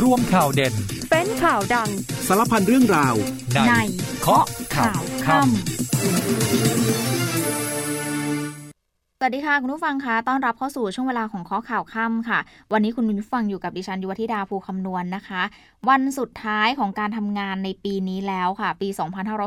รวมข่าวเด่น เป็นข่าวดัง สารพันเรื่องราวในเคาะข่าวค่ำสวัสดีค่ะ คุณผู้ฟังคะต้อนรับเข้าสู่ช่วงเวลาของข้อข่าวค่ำค่ะ วันนี้คุณผู้ฟังอยู่กับดิฉันยุวธิดาภูคำนวณนนะคะ วันสุดท้ายของการทำงานในปีนี้แล้วค่ะ ปี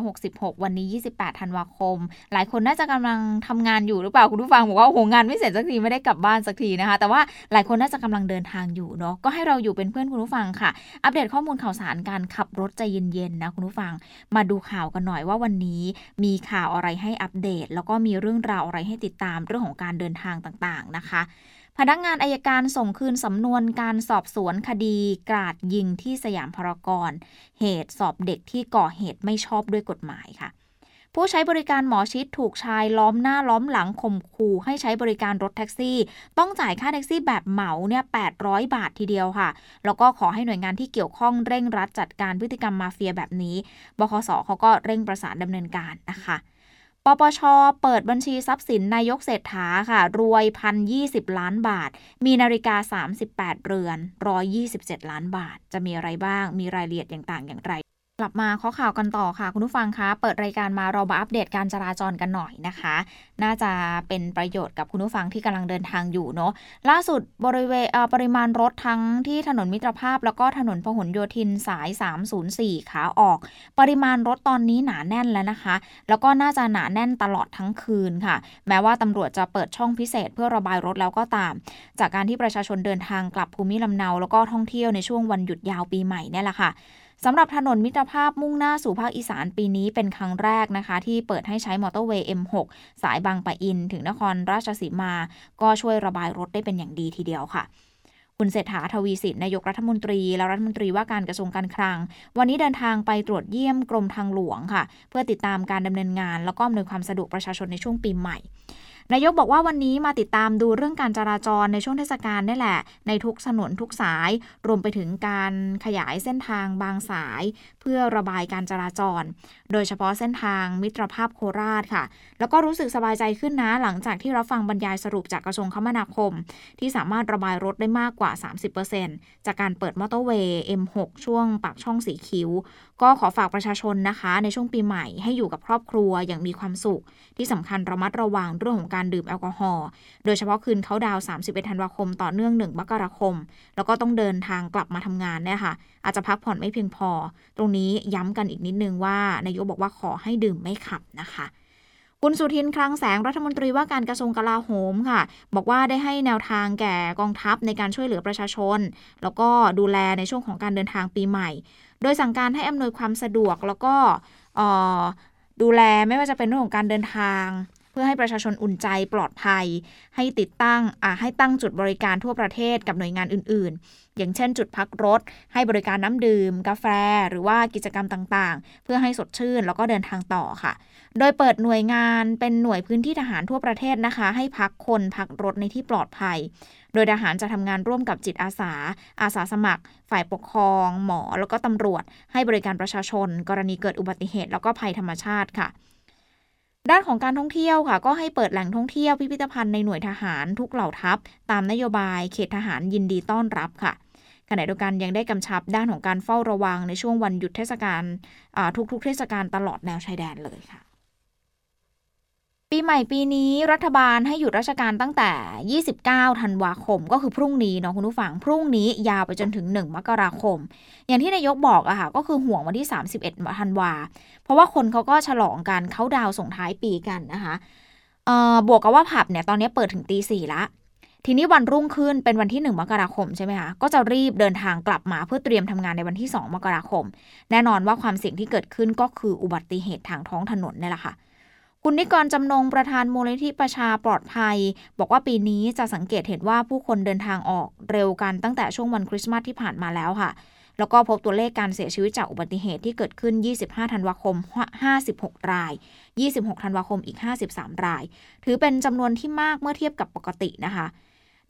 2566 วันนี้ 28 ธันวาคม หลายคนน่าจะกำลังทำงานอยู่หรือเปล่าคุณผู้ฟังบอกว่าโอ้โหงานไม่เสร็จสักทีไม่ได้กลับบ้านสักทีนะคะ แต่ว่าหลายคนน่าจะกำลังเดินทางอยู่เนาะก็ให้เราอยู่เป็นเพื่อนคุณผู้ฟังค่ะ อัปเดตข้อมูลข่าวสารการขับรถใจเย็นๆนะคุณผู้ฟัง มาดูข่าวกันหน่อยว่าวันนี้มีข่าวอะไรให้อัปเดต แล้วก็มีเรื่องราวอะไรให้ติดตามเรื่องของการเดินทางต่างๆนะคะ พนักงานอายการส่งคืนสำนวนการสอบสวนคดีกราดยิงที่สยามพารากอนเหตุสอบเด็กที่ก่อเหตุไม่ชอบด้วยกฎหมายค่ะ ผู้ใช้บริการหมอชิดถูกชายล้อมหน้าล้อมหลังข่มขู่ให้ใช้บริการรถแท็กซี่ ต้องจ่ายค่าแท็กซี่แบบเหมาเนี่ย800 บาททีเดียวค่ะ แล้วก็ขอให้หน่วยงานที่เกี่ยวข้องเร่งรัดจัดการพฤติกรรมมาเฟียแบบนี้ บคสเขาก็เร่งประสานดำเนินการนะคะ ปปช เปิดบัญชีทรัพย์สินนายกเศรษฐาค่ะ รวยพันยีล้านบาท มีนาฬิกา 38 เรือน 127 ล้านบาท จะมีอะไรบ้าง มีรายละเอียดอย่างต่างอย่างไร กลับมาข้อข่าวกันต่อค่ะ คุณผู้ฟังคะเปิดรายการมาเรามาอัปเดตการจราจรกันหน่อยนะคะ น่าจะเป็นประโยชน์กับคุณผู้ฟังที่กำลังเดินทางอยู่เนาะล่าสุดบริเวณปริมาณรถทั้งที่ถนนมิตรภาพ แล้วก็ถนนพหลโยธินสาย 304 ขาออก ปริมาณรถตอนนี้หนาแน่นแล้วนะคะ แล้วก็น่าจะหนาแน่นตลอดทั้งคืนค่ะ แม้ว่าตำรวจจะเปิดช่องพิเศษเพื่อระบายรถแล้วก็ตาม จากการที่ประชาชนเดินทางกลับภูมิลำเนา แล้วก็ท่องเที่ยวในช่วงวันหยุดยาวปีใหม่เนี่ยแหละค่ะ สำหรับถนนมิตรภาพมุ่งหน้าสู่ภาคอีสานปีนี้เป็นครั้งแรกนะคะ ที่เปิดให้ใช้มอเตอร์เวย์ M6 สายบางปะอิน ถึงนครราชสีมา ก็ช่วยระบายรถได้เป็นอย่างดีทีเดียวค่ะคุณเศรษฐาทวีสินนายกรัฐมนตรี และรัฐมนตรีว่าการกระทรวงการคลัง วันนี้เดินทางไปตรวจเยี่ยมกรมทางหลวงค่ะ เพื่อติดตามการดำเนินงาน แล้วก็อำนวยความสะดวกประชาชนในช่วงปีใหม่ นายกบอกว่าวันนี้มาติดตามดูเรื่องการจราจรในช่วงเทศกาลนี่แหละ ในทุกถนนทุกสาย รวมไปถึงการขยายเส้นทางบางสาย เพื่อระบายการจราจร โดยเฉพาะเส้นทางมิตรภาพโคราชค่ะ แล้วก็รู้สึกสบายใจขึ้นนะ หลังจากที่รับฟังบรรยายสรุปจากกระทรวงคมนาคม ที่สามารถระบายรถได้มากกว่า 30%จากการเปิดมอเตอร์เวย์ M6 ช่วงปากช่องสีคิ้วก็ขอฝากประชาชนนะคะ ในช่วงปีใหม่ให้อยู่กับครอบครัวอย่างมีความสุข ที่สำคัญระมัดระวังเรื่องของการดื่มแอลกอฮอล์โดยเฉพาะคืนเขาดาว31ธันวาคมต่อเนื่อง1มกราคม แล้วก็ต้องเดินทางกลับมาทำงานเนี่ยค่ะ อาจจะพักผ่อนไม่เพียงพอ ตรงนี้ย้ำกันอีกนิดนึงว่านายกบอกว่าขอให้ดื่มไม่ขับนะคะคุณสุทินคลังแสงรัฐมนตรีว่าการกระทรวงกลาโหมค่ะ บอกว่าได้ให้แนวทางแก่กองทัพในการช่วยเหลือประชาชน แล้วก็ดูแลในช่วงของการเดินทางปีใหม่ โดยสั่งการให้อำนวยความสะดวกแล้วก็ดูแลไม่ว่าจะเป็นเรื่องของการเดินทาง พื่อให้ประชาชนอุ่นใจปลอดภัย ให้ติดตั้งให้ตั้งจุดบริการทั่วประเทศกับหน่วยงานอื่น ๆ อย่างเช่น จุดพักรถ ให้บริการน้ำดื่ม กาแฟ หรือว่ากิจกรรมต่าง ๆ เพื่อให้สดชื่นแล้วก็เดินทางต่อค่ะ โดยเปิดหน่วยงานเป็นหน่วยพื้นที่ทหารทั่วประเทศนะคะ ให้พักคนพักรถในที่ปลอดภัย โดยทหารจะทำงานร่วมกับจิตอาสา อาสาสมัคร ฝ่ายปกครอง หมอ แล้วก็ตำรวจ ให้บริการประชาชน กรณีเกิดอุบัติเหตุ แล้วก็ภัยธรรมชาติค่ะ ด้านของการท่องเที่ยวค่ะ ก็ให้เปิดแหล่งท่องเที่ยวพิพิธภัณฑ์ในหน่วยทหารทุกเหล่าทัพ ตามนโยบายเขตทหารยินดีต้อนรับค่ะขณะเดียวกันยังได้กำชับด้านของการเฝ้าระวังในช่วงวันหยุดเทศกาลทุกๆ เทศกาลตลอดแนวชายแดนเลยค่ะ ปีใหม่ปีนี้รัฐบาลให้หยุดราชการตั้งแต่ 29 ธันวาคม ก็คือพรุ่งนี้เนาะคุณผู้ฟัง พรุ่งนี้ยาวไปจนถึง 1 มกราคม อย่างที่นายกบอกอะค่ะ ก็คือห่วงวันที่ 31 ธันวา เพราะว่าคนเขาก็ฉลองกันเขาดาวส่งท้ายปีกันนะคะเอ่อบวกกับว่าผับเนี่ยตอนนี้เปิดถึงตีสี่ละ ทีนี้วันรุ่งขึ้นเป็นวันที่ 1 มกราคมใช่ไหมคะ ก็จะรีบเดินทางกลับมาเพื่อเตรียมทำงานในวันที่ 2 มกราคม แน่นอนว่าความเสี่ยงที่เกิดขึ้นก็คืออุบัติเหตุทางท้องถนนนี่แหละค่ะ คุณนิกรจำนงประธานมูลนิธิประชาปลอดภัย บอกว่าปีนี้จะสังเกตเห็นว่าผู้คนเดินทางออกเร็วกันตั้งแต่ช่วงวันคริสต์มาสที่ผ่านมาแล้วค่ะ แล้วก็พบตัวเลขการเสียชีวิตจากอุบัติเหตุที่เกิดขึ้น 25 ธันวาคม 56 ราย 26 ธันวาคมอีก 53 ราย ถือเป็นจำนวนที่มากเมื่อเทียบกับปกตินะคะ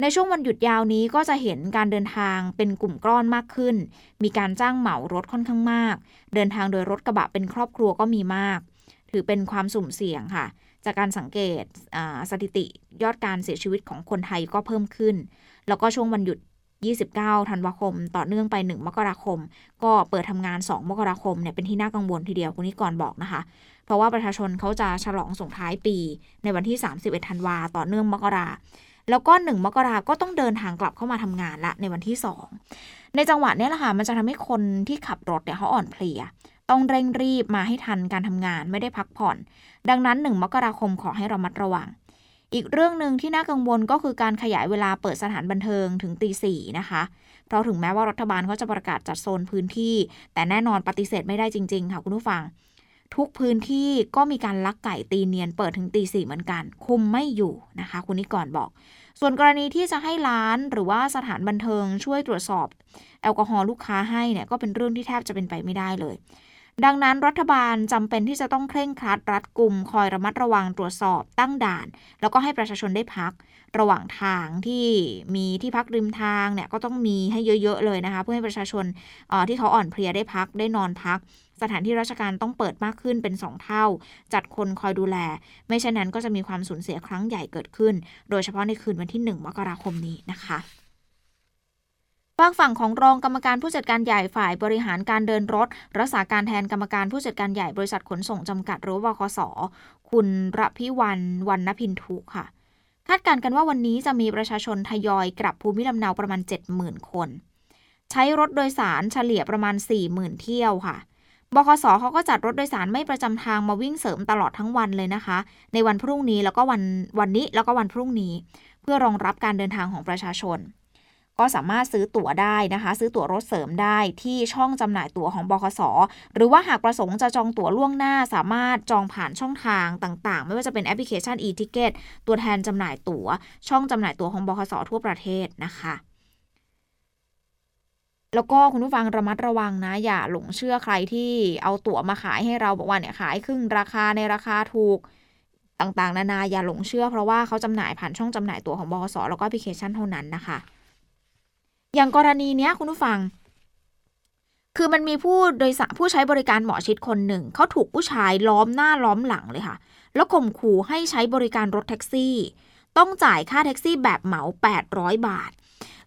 ในช่วงวันหยุดยาวนี้ก็จะเห็นการเดินทางเป็นกลุ่มก้อนมากขึ้น มีการจ้างเหมารถค่อนข้างมาก เดินทางโดยรถกระบะเป็นครอบครัวก็มีมาก ถือเป็นความสุ่มเสี่ยงค่ะ จากการสังเกตสถิติยอดการเสียชีวิตของคนไทยก็เพิ่มขึ้น แล้วก็ช่วงวันหยุด 29 ธันวาคม ต่อเนื่องไป 1 มกราคม ก็เปิดทำงาน 2 มกราคมเนี่ยเป็นที่น่ากังวลทีเดียวคุณนิกรบอกนะคะ เพราะว่าประชาชนเขาจะฉลองส่งท้ายปีในวันที่ 31 ธันวาต่อเนื่องมกราแล้วก็ 1 มกราก็ต้องเดินทางกลับเข้ามาทำงานละในวันที่ 2 ในจังหวะนี้แหละค่ะมันจะทำให้คนที่ขับรถเนี่ยเขาอ่อนเพลีย ต้องเร่งรีบมาให้ทันการทำงานไม่ได้พักผ่อน ดังนั้น 1 มกราคมขอให้เรามัดระวัง อีกเรื่องหนึ่งที่น่ากังวลก็คือการขยายเวลาเปิดสถานบันเทิงถึงตีสี่นะคะ เพราะถึงแม้ว่ารัฐบาลเขาจะประกาศจัดโซนพื้นที่ แต่แน่นอนปฏิเสธไม่ได้จริงๆ ค่ะคุณผู้ฟัง ทุกพื้นที่ก็มีการลักไก่ตีเนียนเปิดถึงตีสี่เหมือนกัน คุมไม่อยู่นะคะ คุณนิกรบอกส่วนกรณีที่จะให้ร้านหรือว่าสถานบันเทิงช่วยตรวจสอบ แอลกอฮอล์ลูกค้าให้เนี่ยก็เป็นเรื่องที่แทบจะเป็นไปไม่ได้เลย ดังนั้นรัฐบาลจำเป็นที่จะต้องเคร่งครัดรัดกุมคอยระมัดระวังตรวจสอบตั้งด่าน แล้วก็ให้ประชาชนได้พัก ระหว่างทางที่มีที่พักริมทางเนี่ยก็ต้องมีให้เยอะๆเลยนะคะ เพื่อให้ประชาชนที่เขาอ่อนเพลียได้พักได้นอนพัก สถานที่ราชการต้องเปิดมากขึ้นเป็น 2 เท่า จัดคนคอยดูแล ไม่เช่นนั้นก็จะมีความสูญเสียครั้งใหญ่เกิดขึ้น โดยเฉพาะในคืนวันที่ 1 มกราคมนี้นะคะ ฝากฝั่งของรองกรรมการผู้จัดการใหญ่ฝ่ายบริหารการเดินรถ รักษาการแทนกรรมการผู้จัดการใหญ่บริษัทขนส่งจำกัดหรือวคสคุณระพิวันวันนพินทุค่ะ คาดการณ์กันว่าวันนี้จะมีประชาชนทยอยกลับภูมิลำเนาประมาณ 70,000 คน ใช้รถโดยสารเฉลี่ยประมาณ 40,000 เที่ยวค่ะบคสเขาก็จัดรถโดยสารไม่ประจำทางมาวิ่งเสริมตลอดทั้งวันเลยนะคะ ในวันพรุ่งนี้แล้วก็วันวันนี้แล้วก็วันพรุ่งนี้ เพื่อรองรับการเดินทางของประชาชน ก็สามารถซื้อตั๋วได้นะคะ ซื้อตั๋วรถเสริมได้ที่ช่องจำหน่ายตั๋วของบคสหรือว่าหากประสงค์จะจองตั๋วล่วงหน้าสามารถจองผ่านช่องทางต่างๆ ไม่ว่าจะเป็นแอปพลิเคชัน e-ticket ตัวแทนจำหน่ายตั๋ว ช่องจำหน่ายตั๋วของบคสทั่วประเทศนะคะแล้วก็คุณผู้ฟังระมัดระวังนะ อย่าหลงเชื่อใครที่เอาตั๋วมาขายให้เราบอกว่าเนี่ยขายครึ่งราคาในราคาถูกต่างๆ นานาอย่าหลงเชื่อเพราะว่าเขาจำหน่ายผ่านช่องจำหน่ายตั๋วของบคสแล้วก็แอปพลิเคชันเท่านั้นนะคะ อย่างกรณีเนี้ยคุณผู้ฟัง คือมันมีผู้โดยสารผู้ใช้บริการหมอชิตคนหนึ่ง เขาถูกผู้ชายล้อมหน้าล้อมหลังเลยค่ะ แล้วข่มขู่ให้ใช้บริการรถแท็กซี่ ต้องจ่ายค่าแท็กซี่แบบเหมา 800 บาท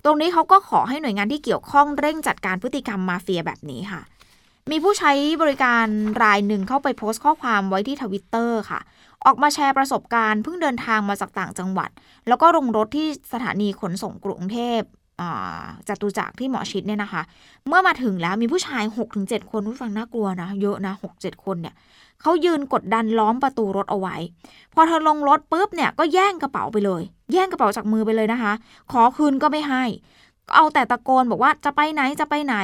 ตรงนี้เขาก็ขอให้หน่วยงานที่เกี่ยวข้องเร่งจัดการพฤติกรรมมาเฟียแบบนี้ค่ะมีผู้ใช้บริการรายหนึ่งเข้าไปโพสต์ข้อความไว้ที่ทวิตเตอร์ค่ะ ออกมาแชร์ประสบการณ์เพิ่งเดินทางมาจากต่างจังหวัด แล้วก็ลงรถที่สถานีขนส่งกรุงเทพ จตุจักรที่หมอชิดเนี่ยนะคะ เมื่อมาถึงแล้วมีผู้ชาย 6-7 คนผู้ฟังน่ากลัวนะ เยอะนะ 6-7 คนเนี่ยเขายืนกดดันล้อมประตูรถเอาไว้ พอเธอลงรถปุ๊บเนี่ยก็แย่งกระเป๋าไปเลย แย่งกระเป๋าจากมือไปเลยนะคะ ขอคืนก็ไม่ให้ เอาแต่ตะโกนบอกว่าจะไปไหนจะไปไหน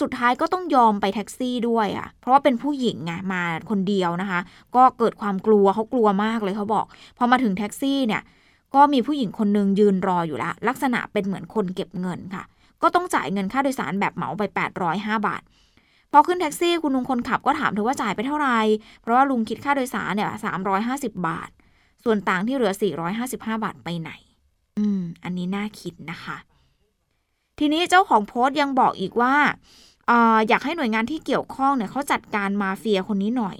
สุดท้ายก็ต้องยอมไปแท็กซี่ด้วยอะ่ะ เพราะว่าเป็นผู้หญิงไงมาคนเดียวนะคะ ก็เกิดความกลัวเขากลัวมากเลยเขาบอก พอมาถึงแท็กซี่เนี่ย ก็มีผู้หญิงคนหนึ่งยืนรออยู่ละลักษณะเป็นเหมือนคนเก็บเงินค่ะ ก็ต้องจ่ายเงินค่าโดยสารแบบเหมาไป 805 บาท พอขึ้นแท็กซี่คุณลุงคนขับก็ถามเธอว่าจ่ายไปเท่าไหร่เพราะว่าลุงคิดค่าโดยสารเนี่ย350 บาท ส่วนต่างที่เหลือ 455 บาทไปไหน อืม อันนี้น่าคิดนะคะ ทีนี้เจ้าของโพสต์ยังบอกอีกว่าออยากให้หน่วยงานที่เกี่ยวข้องเนี่ยเขาจัดการมาเฟียคนนี้หน่อย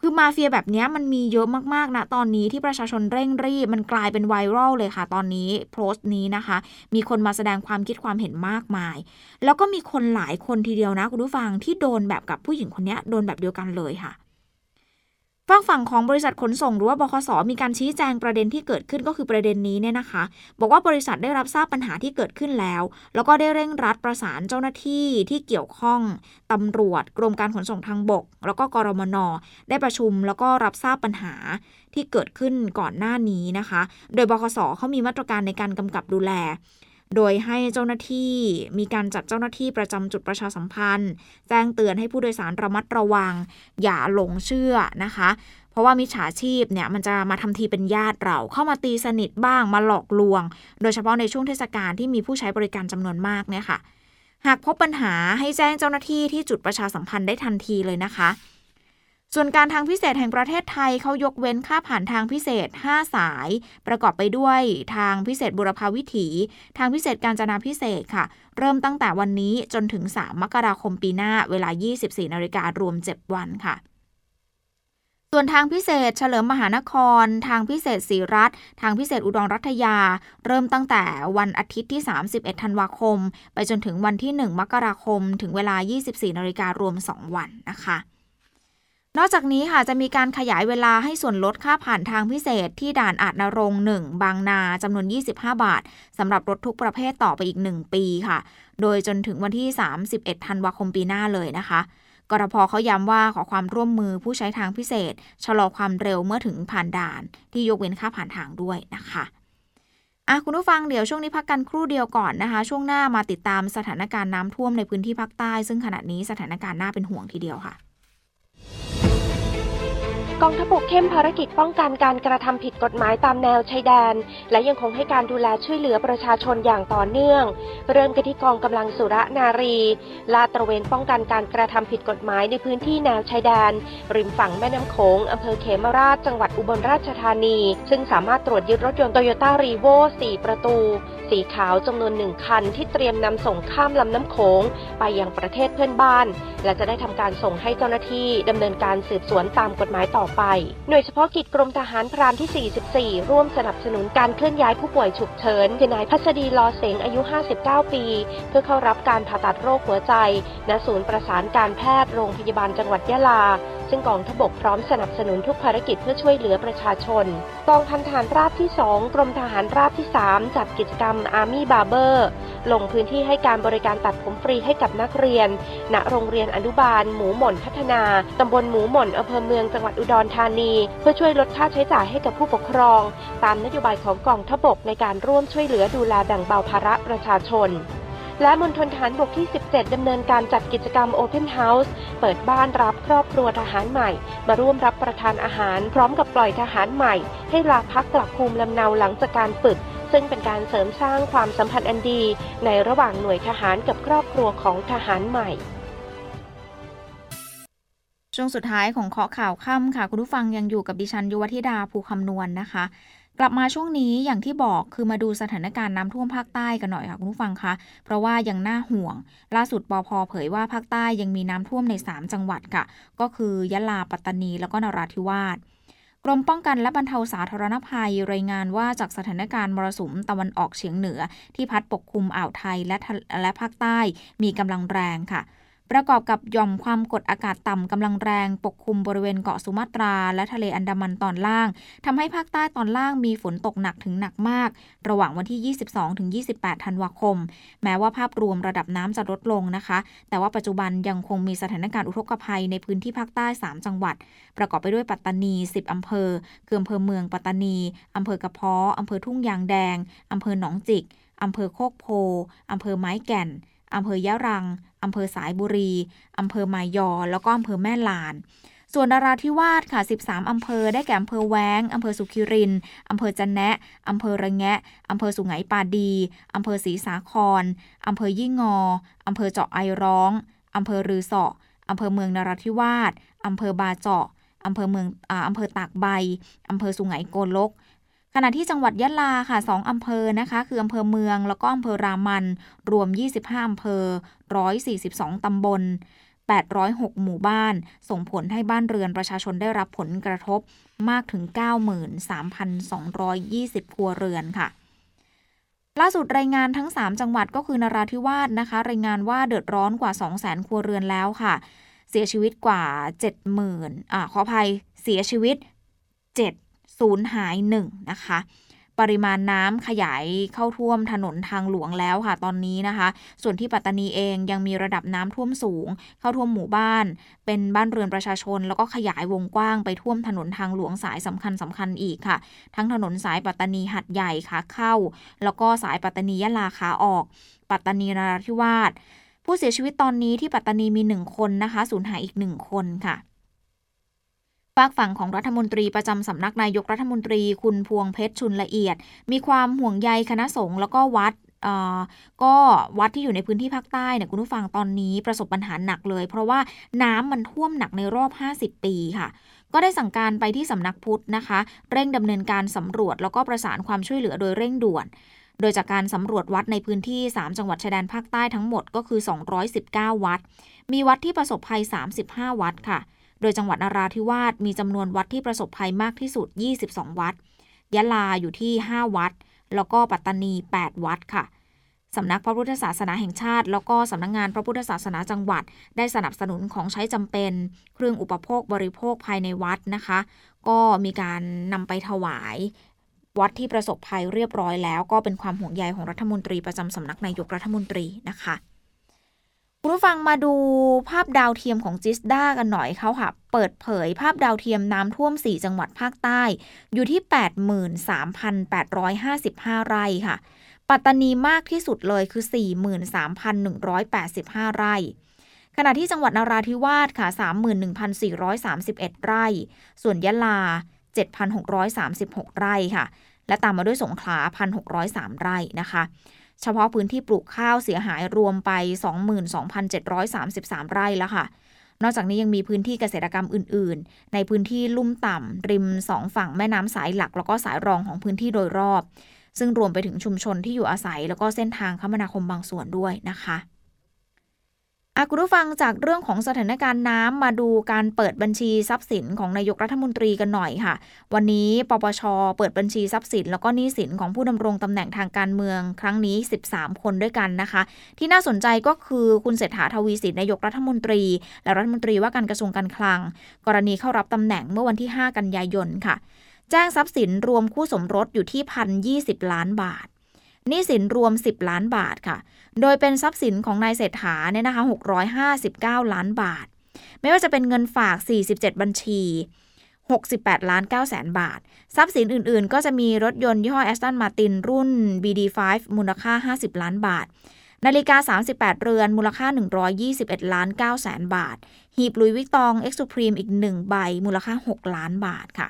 คือมาเฟียแบบนี้มันมีเยอะมากๆนะตอนนี้ที่ประชาชนเร่งรีบ มันกลายเป็นไวรัลเลยค่ะ ตอนนี้โพสต์นี้นะคะ มีคนมาแสดงความคิดความเห็นมากมาย แล้วก็มีคนหลายคนทีเดียวนะคุณผู้ฟังที่โดนแบบกับผู้หญิงคนนี้โดนแบบเดียวกันเลยค่ะ ฝากฝั่งของบริษัทขนส่งหรือว่าบคสมีการชี้แจงประเด็นที่เกิดขึ้นก็คือประเด็นนี้เนี่ยนะคะ บอกว่าบริษัทได้รับทราบปัญหาที่เกิดขึ้นแล้ว แล้วก็ได้เร่งรัดประสานเจ้าหน้าที่ที่เกี่ยวข้องตำรวจ กรมการขนส่งทางบก แล้วก็กรมนได้ประชุมแล้วก็รับทราบปัญหาที่เกิดขึ้นก่อนหน้านี้นะคะ โดยบคสเขามีมาตรการในการกำกับดูแล โดยให้เจ้าหน้าที่มีการจัดเจ้าหน้าที่ประจำจุดประชาสัมพันธ์ แจ้งเตือนให้ผู้โดยสารระมัดระวัง อย่าหลงเชื่อนะคะ เพราะว่ามิจฉาชีพเนี่ยมันจะมาทำทีเป็นญาติเราเข้ามาตีสนิทบ้างมาหลอกลวง โดยเฉพาะในช่วงเทศกาลที่มีผู้ใช้บริการจำนวนมากเนี่ยค่ะ หากพบปัญหาให้แจ้งเจ้าหน้าที่ที่จุดประชาสัมพันธ์ได้ทันทีเลยนะคะ ส่วนการทางพิเศษแห่งประเทศไทยเขายกเว้นค่าผ่านทางพิเศษ 5 สาย ประกอบไปด้วยทางพิเศษบุรพาวิถี ทางพิเศษการจนาพิเศษค่ะ เริ่มตั้งแต่วันนี้จนถึง 3 มกราคมปีหน้าเวลา 24 นาฬิการวม 7 วันค่ะส่วนทางพิเศษเฉลิมมหานคร ทางพิเศษศรีรัตทางพิเศษอุดรรัฐยา เริ่มตั้งแต่วันอาทิตย์ที่ 31 ธันวาคม ไปจนถึงวันที่ 1 มกราคม ถึงเวลา 24 นาฬิการวม 2 วันนะคะ นอกจากนี้ค่ะจะมีการขยายเวลาให้ส่วนลดค่าผ่านทางพิเศษที่ด่านอาจนรงหนึ่งบางนาจำนวน 25 บาทสำหรับรถทุกประเภทต่อไปอีก 1 ปีค่ะ โดยจนถึงวันที่ 31 ธันวาคมปีหน้าเลยนะคะกรพเขาย้ำว่าขอความร่วมมือผู้ใช้ทางพิเศษ ชะลอความเร็วเมื่อถึงผ่านด่าน ที่ยกเว้นค่าผ่านทางด้วยนะคะอะคุณผู้ฟังเดี๋ยวช่วงนี้พักกันครู่เดียวก่อนนะคะ ช่วงหน้ามาติดตามสถานการณ์น้ำท่วมในพื้นที่ภาคใต้ ซึ่งขณะนี้สถานการณ์น่าเป็นห่วงทีเดียวค่ะ กองทัพบกเข้มภารกิจป้องกันการกระทำผิดกฎหมายตามแนวชายแดน และยังคงให้การดูแลช่วยเหลือประชาชนอย่างต่อเนื่อง เริ่มกันที่กองกำลังสุรนารีลาดตระเวนป้องกันการกระทำผิดกฎหมายในพื้นที่แนวชายแดน ริมฝั่งแม่น้ำโขงอำเภอเขมราฐจังหวัดอุบลราชธานี ซึ่งสามารถตรวจยึดรถยนต์โตโยต้ารีโว4ประตู สีขาวจำนวนหนึ่งคันที่เตรียมนำส่งข้ามลำน้ำโขงไปยังประเทศเพื่อนบ้าน และจะได้ทำการส่งให้เจ้าหน้าที่ดำเนินการสืบสวนตามกฎหมายต่อไป หน่วยเฉพาะกิจกรมทหารพรานที่่ 44 ร่วมสนับสนุนการเคลื่อนย้ายผู้ป่วยฉุกเฉินคือนายพัชดีลอเสงอายุ 59 ปี เพื่อเข้ารับการผ่าตัดโรคหัวใจณศูนย์ประสานการแพทย์โรงพยาบาลจังหวัดยะลา ซึ่งกองทบกพร้อมสนับสนุนทุกภารกิจเพื่อช่วยเหลือประชาชน กองพันทหารราบที่ 2 กรมทหารราบที่ 3 จัดกิจกรรม Army Barber ลงพื้นที่ให้การบริการตัดผมฟรีให้กับนักเรียน ณ โรงเรียนอนุบาล หมูหม่นพัฒนา ตำบลหมูหม่นอำเภอเมืองจังหวัดอุดรธานี เพื่อช่วยลดค่าใช้จ่ายให้กับผู้ปกครอง ตามนโยบายของกองทบกในการร่วมช่วยเหลือดูแลแบ่งเบาภาระประชาชน และมณฑลทหารบกที่ 17 ดำเนินการจัดกิจกรรม Open House เปิดบ้านรับครอบครัวทหารใหม่ มาร่วมรับประทานอาหาร พร้อมกับปล่อยทหารใหม่ ให้ลาพักกลับภูมิลำเนาหลังจากการฝึก ซึ่งเป็นการเสริมสร้างความสัมพันธ์อันดี ในระหว่างหน่วยทหารกับครอบครัวของทหารใหม่ช่วงสุดท้ายของเคาะข่าวค่ำค่ะ คุณผู้ฟังยังอยู่กับดิฉันยุวธิดาภูคำนวณนนะคะ กลับมาช่วงนี้อย่างที่บอกคือมาดูสถานการณ์น้ำท่วมภาคใต้กันหน่อยค่ะคุณผู้ฟังคะ เพราะว่ายังน่าห่วง ล่าสุดปอพเผยว่าภาคใต้ยังมีน้ำท่วมใน 3 จังหวัดค่ะ ก็คือยะลาปัตตานี แล้วก็นราธิวาสกรมป้องกันและบรรเทาสาธารณภัย รายงานว่าจากสถานการณ์มรสุมตะวันออกเฉียงเหนือ ที่พัดปกคลุมอ่าวไทยและและภาคใต้มีกำลังแรงค่ะ ประกอบกับหย่อมความกดอากาศต่ำกำลังแรงปกคลุมบริเวณเกาะสุมาตรา และทะเลอันดามันตอนล่างทำให้ภาคใต้ตอนล่างมีฝนตกหนักถึงหนักมาก ระหว่างวันที่ 22-28 ธันวาคม แม้ว่าภาพรวมระดับน้ำจะลดลงนะคะ แต่ว่าปัจจุบันยังคงมีสถานการณ์อุทกภัยในพื้นที่ภาคใต้ 3 จังหวัด ประกอบไปด้วยปัตตานี 10 อำเภอคืออำเภอเมืองปัตตานีอำเภอกระเพาะอำเภอทุ่งยางแดงอำเภอหนองจิกอำเภอโคกโพอำเภอไม้แก่น อำเภอยะรังอำเภอสายบุรีอำเภอมายอ แล้วก็อำเภอแม่ลาน ส่วนนราธิวาสค่ะ 13 อำเภอ ได้แก่อำเภอแว้งอำเภอสุขิรินอำเภอจันแนะอำเภอระแงะอำเภอสุไหงปาดีอำเภอศรีสาครอำเภอยี่งออำเภอเจาะไอร้องอำเภอรือเสาะอำเภอเมืองนราธิวาสอำเภอบาเจาะอำเภอเมืองอำเภอตากใบอำเภอสุไหงโกลก ณะที่จังหวัดยะลาค่ะ 2 อำเภอนะคะ คืออำเภอเมือง แล้วก็อำเภอรามัน รวม 25 อำเภอ 142 ตำบล 806 หมู่บ้าน ส่งผลให้บ้านเรือนประชาชนได้รับผลกระทบมากถึง 93,220 ครัวเรือนค่ะล่าสุดรายงานทั้ง 3 จังหวัดก็คือนราธิวาสนะคะ รายงานว่าเดือดร้อนกว่า 200,000 ครัวเรือนแล้วค่ะ เสียชีวิตกว่า 70,000อ่าขออภัยเสียชีวิต 7 สูญหายหนึ่งนะคะ ปริมาณน้ำขยายเข้าท่วมถนนทางหลวงแล้วค่ะตอนนี้นะคะ ส่วนที่ปัตตานีเองยังมีระดับน้ำท่วมสูง เข้าท่วมหมู่บ้าน เป็นบ้านเรือนประชาชน แล้วก็ขยายวงกว้างไปท่วมถนนทางหลวงสายสำคัญสำคัญอีกค่ะ ทั้งถนนสายปัตตานีหัดใหญ่ขาเข้า แล้วก็สายปัตตานียะลาขาออก ปัตตานีนราธิวาสผู้เสียชีวิตตอนนี้ที่ปัตตานีมีหนึ่งคนนะคะสูญหายอีกหนึ่งคนค่ะ ฝากฝั่งของรัฐมนตรีประจำสำนักนายกรัฐมนตรีคุณพวงเพชรชุนละเอียด มีความห่วงใยคณะสงฆ์แล้วก็วัดก็วัดที่อยู่ในพื้นที่ภาคใต้เนี่ยคุณผู้ฟังตอนนี้ประสบปัญหาหนักเลย เพราะว่าน้ำมันท่วมหนักในรอบ 50 ปีค่ะ ก็ได้สั่งการไปที่สำนักพุทธนะคะ เร่งดำเนินการสำรวจแล้วก็ประสานความช่วยเหลือโดยเร่งด่วน โดยจากการสำรวจวัดในพื้นที่ 3 จังหวัดชายแดนภาคใต้ทั้งหมดก็คือ 219 วัด มีวัดที่ประสบภัย 35 วัดค่ะ โดยจังหวัดนราธิวาสมีจำนวนวัดที่ประสบภัยมากที่สุด 22 วัด ยะลาอยู่ที่ 5 วัด แล้วก็ปัตตานี 8 วัดค่ะสำนักพระพุทธศาสนาแห่งชาติ แล้วก็สำนักงงานพระพุทธศาสนาจังหวัด ได้สนับสนุนของใช้จำเป็น เครื่องอุปโภคบริโภคภายในวัดนะคะ ก็มีการนำไปถวาย วัดที่ประสบภัยเรียบร้อยแล้ว ก็เป็นความห่วงใยของรัฐมนตรีประจำสำนักนายกรัฐมนตรีนะคะ คุณผู้ฟังมาดูภาพดาวเทียมของจิสด้ากันหน่อยเขาค่ะ เปิดเผยภาพดาวเทียมน้ำท่วม 4 จังหวัดภาคใต้ อยู่ที่ 83,855 ไร่ค่ะ ปัตตานีมากที่สุดเลยคือ 43,185 ไร่ ขณะที่จังหวัดนราธิวาสค่ะ 31,431 ไร่ ส่วนยะลา 7,636 ไร่ค่ะ และตามมาด้วยสงขลา 1,603 ไร่นะคะ เฉพาะพื้นที่ปลูกข้าวเสียหายรวมไป 22,733 ไร่แล้วค่ะ นอกจากนี้ยังมีพื้นที่เกษตรกรรมอื่น ๆ ในพื้นที่ลุ่มต่ำริมสองฝั่งแม่น้ำสายหลัก แล้วก็สายรองของพื้นที่โดยรอบ ซึ่งรวมไปถึงชุมชนที่อยู่อาศัย แล้วก็เส้นทางคมนาคมบางส่วนด้วยนะคะ คุณผู้ฟังจากเรื่องของสถานการณ์น้ำมาดูการเปิดบัญชีทรัพย์สินของนายกรัฐมนตรีกันหน่อยค่ะ วันนี้ปปชเปิดบัญชีทรัพย์สิน แล้วก็หนี้สินของผู้ดำรงตำแหน่งทางการเมืองครั้งนี้ 13 คนด้วยกันนะคะ ที่น่าสนใจก็คือคุณเศรษฐาทวีสินนายกรัฐมนตรี และรัฐมนตรีว่าการกระทรวงการคลัง กรณีเข้ารับตำแหน่งเมื่อวันที่ 5 กันยายนค่ะ แจ้งทรัพย์สินรวมคู่สมรสอยู่ที่พันยีล้านบาท หนี้สินรวม 10 ล้านบาทค่ะ โดยเป็นทรัพย์สินของนายเศรษฐาเนี่ยนะคะ659 ล้านบาท ไม่ว่าจะเป็นเงินฝาก 47 บัญชี 68 ล้าน9แสนบาท ทรัพย์สินอื่นๆ ก็จะมีรถยนต์ยี่ห้อแอสตันมาตินรุ่น BD5 มูลค่า 50 ล้านบาท นาฬิกา 38 เรือน มูลค่า 121 ล้าน9แสนบาท หีบ Louis Vuitton Extreme อีก 1 ใบ มูลค่า 6 ล้านบาทค่ะ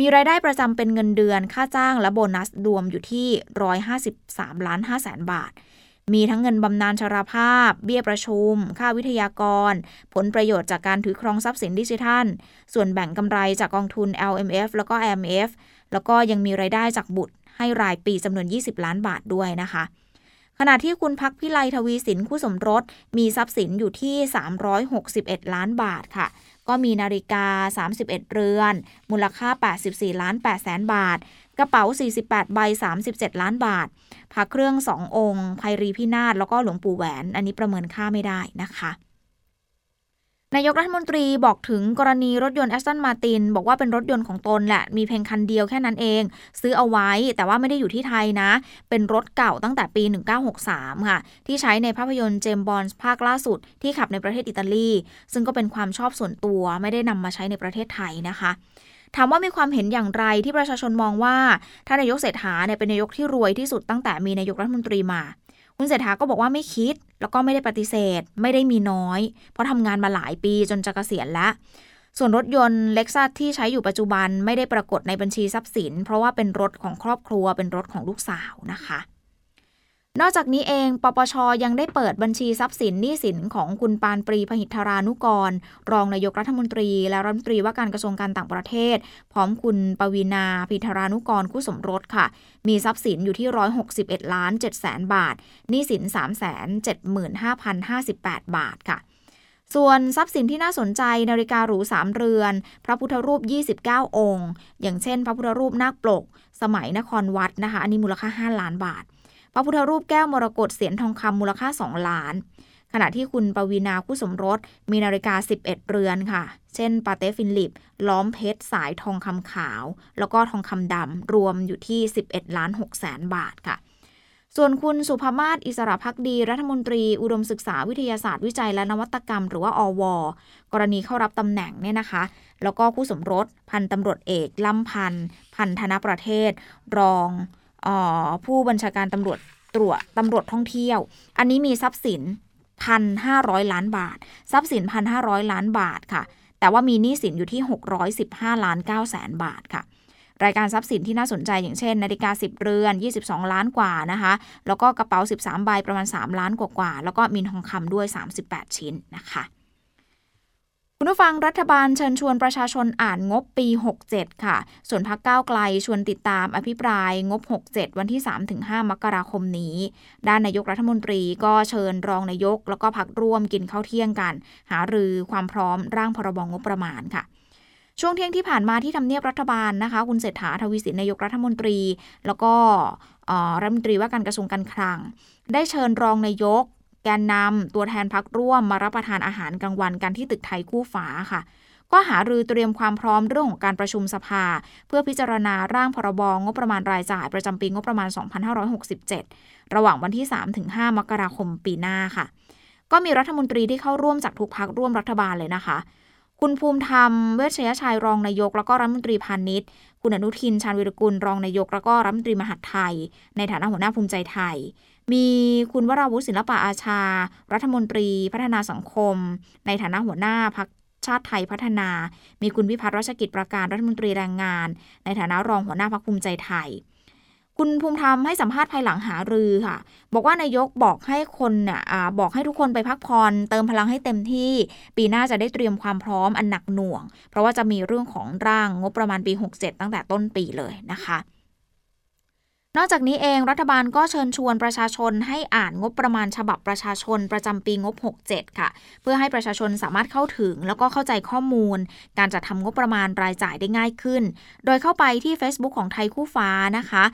มีรายได้ประจำเป็นเงินเดือน ค่าจ้างและโบนัสรวมอยู่ที่ 153ล้าน5แสนบาท มีทั้งเงินบำนาญชราภาพ เบี้ยประชุม ค่าวิทยากร ผลประโยชน์จากการถือครองทรัพย์สินดิจิทัล ส่วนแบ่งกำไรจากกองทุน LMF แล้วก็ IMF แล้วก็ยังมีรายได้จากบุตรให้รายปีจำนวน 20 ล้านบาทด้วยนะคะ ขณะที่คุณพักพิไลทวีสินคู่สมรส มีทรัพย์สินอยู่ที่ 361 ล้านบาทค่ะ ก็มีนาฬิกา 31 เรือน มูลค่า 84 ล้าน8แสนบาท กระเป๋า 48 ใบ 37 ล้านบาทพระเครื่อง 2 องค์ไพรีพินาศแล้วก็หลวงปู่แหวน อันนี้ประเมินค่าไม่ได้นะคะ นายกรัฐมนตรีบอกถึงกรณีรถยนต์แอสตันมาตินบอกว่าเป็นรถยนต์ของตนแหละ มีเพียงคันเดียวแค่นั้นเอง ซื้อเอาไว้แต่ว่าไม่ได้อยู่ที่ไทยนะ เป็นรถเก่าตั้งแต่ปี 1963 ค่ะ ที่ใช้ในภาพยนตร์เจมบอลภาคล่าสุด ที่ขับในประเทศอิตาลี ซึ่งก็เป็นความชอบส่วนตัวไม่ได้นำมาใช้ในประเทศไทยนะคะถามว่ามีความเห็นอย่างไรที่ประชาชนมองว่าท่านนายกเศรษฐาเนี่ยเป็นนายกที่รวยที่สุดตั้งแต่มีนายกรัฐมนตรีมา คุณเศรษฐาก็บอกว่าไม่คิด แล้วก็ไม่ได้ปฏิเสธ ไม่ได้มีน้อย เพราะทำงานมาหลายปีจนจะเกษียณแล้วส่วนรถยนต์เล็กซัสที่ใช้อยู่ปัจจุบันไม่ได้ปรากฏในบัญชีทรัพย์สิน เพราะว่าเป็นรถของครอบครัวเป็นรถของลูกสาวนะคะ นอกจากนี้เอง ปปช ยังได้เปิดบัญชีทรัพย์สินหนี้สินของคุณปานปรีพหิทธารานุกร รองนายกรัฐมนตรี และรัฐมนตรีว่าการกระทรวงการต่างประเทศ พร้อมคุณปวีนาพิธารานุกรคู่สมรสค่ะ มีทรัพย์สินอยู่ที่ 161 ล้าน7แสนบาทหนี้สิน 3 7 5 0 5 8 บาทค่ะส่วนทรัพย์สินที่น่าสนใจนาฬิกาหรู3เรือน พระพุทธรูป 29 องค์ อย่างเช่น พระพุทธรูปนาคปลก สมัยนครวัดนะคะ อันนี้มูลค่า 5 ล้านบาท พระพุทธรูปแก้วมรกตเสียนทองคำมูลค่า 2 ล้าน ขณะที่คุณปวีนาคู่สมรสมีนาฬิกา 11 เรือนค่ะ เช่น ปาเต้ฟิลิป ล้อมเพชรสายทองคำขาว แล้วก็ทองคำดำรวมอยู่ที่ 11 ล้าน6แสนบาทค่ะส่วนคุณสุภามาศอิสระพักดี รัฐมนตรี อุดมศึกษาวิทยาศาสตร์วิจัยและนวัตกรรม หรือว่าอว กรณีเข้ารับตำแหน่งเนี่ยนะคะ แล้วก็คู่สมรส พันตำรวจเอกล่ำพัน พันธนประเทศ รอง ผู้บัญชาการตำรวจตรวจตำรวจท่องเที่ยว อันนี้มีทรัพย์สินพันห้าร้อยล้านบาท ทรัพย์สินพันห้าร้อยล้านบาทค่ะ แต่ว่ามีหนี้สินอยู่ที่ 615ล้าน9แสนบาทค่ะ รายการทรัพย์สินที่น่าสนใจอย่างเช่น นาฬิกา 10 เรือน 22 ล้านกว่านะคะ แล้วก็กระเป๋า 13 ใบประมาณ 3 ล้านกว่าแล้วก็มีทองคำด้วย 38 ชิ้นนะคะ คุณผู้ฟังรัฐบาลเชิญชวนประชาชนอ่านงบปี 67 ค่ะ ส่วนพักก้าวไกลชวนติดตามอภิปรายงบ 67 วันที่ 3-5 มกราคมนี้ ด้านนายกรัฐมนตรีก็เชิญรองนายก แล้วก็พักร่วมกินข้าวเที่ยงกัน หารือความพร้อมร่างพรบงบประมาณค่ะช่วงเที่ยงที่ผ่านมาที่ทำเนียบรัฐบาลนะคะ คุณเศรษฐาทวีสินนายกรัฐมนตรี แล้วก็รัฐมนตรีว่าการกระทรวงการคลัง ได้เชิญรองนายก แกนนำตัวแทนพักร่วมมารับประทานอาหารกลางวันกันที่ตึกไทยคู่ฝาค่ะ ก็หารือเตรียมความพร้อมเรื่องของการประชุมสภา เพื่อพิจารณาร่างพรบงบประมาณรายจ่ายประจำปีงบประมาณ 2567 ระหว่างวันที่ 3-5 มกราคมปีหน้าค่ะ ก็มีรัฐมนตรีที่เข้าร่วมจากทุกพักร่วมรัฐบาลเลยนะคะคุณภูมิธรรม เวชยชัยรองนายก แล้วก็รัฐมนตรีพาณิชย์ คุณอนุทิน ชาญวิรกุล รองนายก แล้วก็รัฐมนตรีมหาดไทย ในฐานะหัวหน้าภูมิใจไทย มีคุณวราวุฒิศิลปะอาชา รัฐมนตรีพัฒนาสังคม ในฐานะหัวหน้าพักชาติไทยพัฒนา มีคุณวิพัฒน์รัชกิจประการรัฐมนตรีแรงงาน ในฐานะรองหัวหน้าพักภูมิใจไทย คุณภูมิธรรมให้สัมภาษณ์ภายหลังหารือค่ะ บอกว่านายกบอกให้คนเนี่ยบอกให้ทุกคนไปพักผ่อนเติมพลังให้เต็มที่ ปีหน้าจะได้เตรียมความพร้อมอันหนักหน่วง เพราะว่าจะมีเรื่องของร่างงบประมาณปี 67 ตั้งแต่ต้นปีเลยนะคะ นอกจากนี้เองรัฐบาลก็เชิญชวนประชาชนให้อ่านงบประมาณฉบับประชาชนประจำปีงบ 67 ค่ะ เพื่อให้ประชาชนสามารถเข้าถึง แล้วก็เข้าใจข้อมูล การจัดทำงบประมาณรายจ่ายได้ง่ายขึ้น โดยเข้าไปที่ Facebook ของไทยคู่ฟ้านะคะ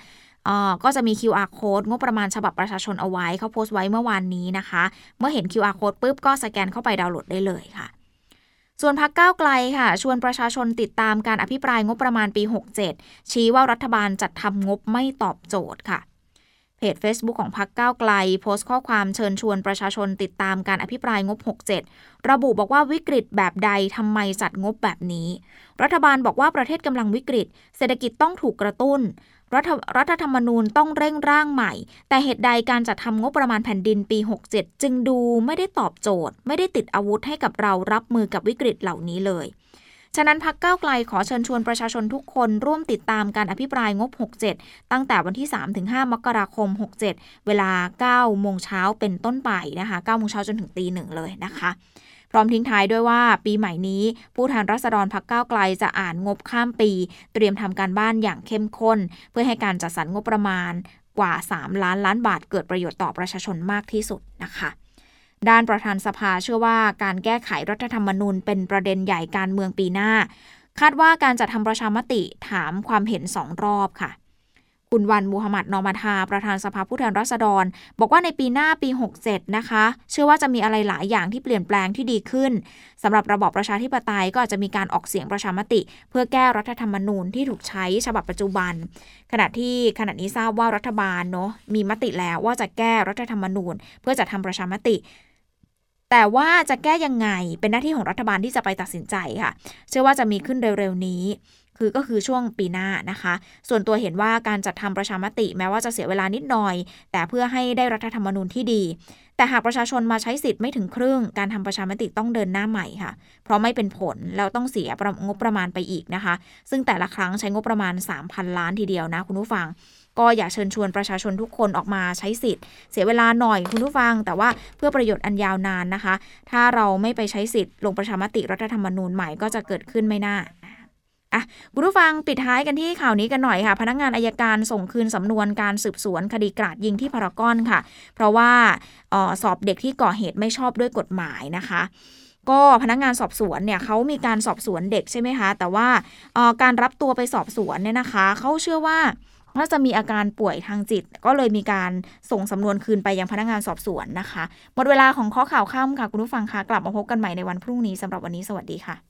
ก็จะมี QR code งบประมาณฉบับประชาชนเอาไว้เขาโพสต์ไว้เมื่อวานนี้นะคะ เมื่อเห็น QR code ปุ๊บก็สแกนเข้าไปดาวน์โหลดได้เลยค่ะ ส่วนพักก้าวไกลค่ะ ชวนประชาชนติดตามการอภิปรายงบประมาณปี 67 ชี้ว่ารัฐบาลจัดทำงบไม่ตอบโจทย์ค่ะเพจ Facebook ของพักก้าวไกล โพสต์ข้อความเชิญชวนประชาชนติดตามการอภิปรายงบ 67 ระบุบอกว่าวิกฤตแบบใดทำไมจัดงบแบบนี้ รัฐบาลบอกว่าประเทศกำลังวิกฤต เศรษฐกิจต้องถูกกระตุ้น รัฐรัฐธรรมนูญต้องเร่งร่างใหม่ แต่เหตุใดการจัดทำงบประมาณแผ่นดินปี 67 จึงดูไม่ได้ตอบโจทย์ ไม่ได้ติดอาวุธให้กับเรารับมือกับวิกฤตเหล่านี้เลย ฉะนั้นพักเก้าไกลขอเชิญชวนประชาชนทุกคนร่วมติดตามการอภิปรายงบ 67 ตั้งแต่วันที่ 3-5 มกราคม 67 เวลา9โมงเช้าเป็นต้นไปนะคะ9โมงเช้าจนถึงตีหนึ่งเลยนะคะ พร้อมทิ้งท้ายด้วยว่าปีใหม่นี้ ผู้แทนรัษฎรพักก้าวไกลจะอ่านงบข้ามปี เตรียมทำการบ้านอย่างเข้มข้น เพื่อให้การจัดสรรงบประมาณกว่า 3 ล้านล้านบาทเกิดประโยชน์ต่อประชาชนมากที่สุดนะคะด้านประธานสภาเชื่อว่าการแก้ไขรัฐธรรมนูญเป็นประเด็นใหญ่การเมืองปีหน้า คาดว่าการจัดทำประชามติถามความเห็นสองรอบค่ะ คุณวันมูฮัมหมัดนอมาทา ประธานสภาผู้แทนราษฎร บอกว่าในปีหน้าปี 67 นะคะ เชื่อว่าจะมีอะไรหลายอย่างที่เปลี่ยนแปลงที่ดีขึ้นสำหรับระบอบประชาธิปไตยก็อาจจะมีการออกเสียงประชามติ เพื่อแก้รัฐธรรมนูญที่ถูกใช้ฉบับปัจจุบัน ขณะที่ขณะนี้ทราบว่ารัฐบาลเนาะมีมติแล้วว่าจะแก้รัฐธรรมนูญ เพื่อจะทำประชามติแต่ว่าจะแก้ยังไงเป็นหน้าที่ของรัฐบาลที่จะไปตัดสินใจค่ะ เชื่อว่าจะมีขึ้นเร็วๆนี้ คือก็คือช่วงปีหน้านะคะ ส่วนตัวเห็นว่าการจัดทำประชามติแม้ว่าจะเสียเวลานิดหน่อย แต่เพื่อให้ได้รัฐธรรมนูญที่ดี แต่หากประชาชนมาใช้สิทธิ์ไม่ถึงครึ่ง การทำประชามติต้องเดินหน้าใหม่ค่ะ เพราะไม่เป็นผลแล้วต้องเสียงบประมาณไปอีกนะคะ ซึ่งแต่ละครั้งใช้งบประมาณ 3,000 ล้านทีเดียวนะคุณผู้ฟังก็อยากเชิญชวนประชาชนทุกคนออกมาใช้สิทธิ์ เสียเวลาหน่อยคุณผู้ฟัง แต่ว่าเพื่อประโยชน์อันยาวนานนะคะ ถ้าเราไม่ไปใช้สิทธิ์ลงประชามติรัฐธรรมนูญใหม่ก็จะเกิดขึ้นไม่น่า อะคุณผู้ฟังปิดท้ายกันที่ข่าวนี้กันหน่อยค่ะ พนักงานอายการส่งคืนสำนวนการสืบสวนคดีกราดยิงที่พารากอนค่ะ เพราะว่าออสอบเด็กที่ก่อเหตุไม่ชอบด้วยกฎหมายนะคะก็พนักงานสอบสวนเนี่ยเขามีการสอบสวนเด็กใช่ไหมคะ แต่ว่าการรับตัวไปสอบสวนเนี่ยนะคะเขาเชื่อว่าน่าจะมีอาการป่วยทางจิต ก็เลยมีการส่งสำนวนคืนไปยังพนักงานสอบสวนนะคะ หมดเวลาของข้อข่าวค่ำค่ะ คุณผู้ฟังคะกลับมาพบกันใหม่ในวันพรุ่งนี้สำหรับวันนี้สวัสดีค่ะ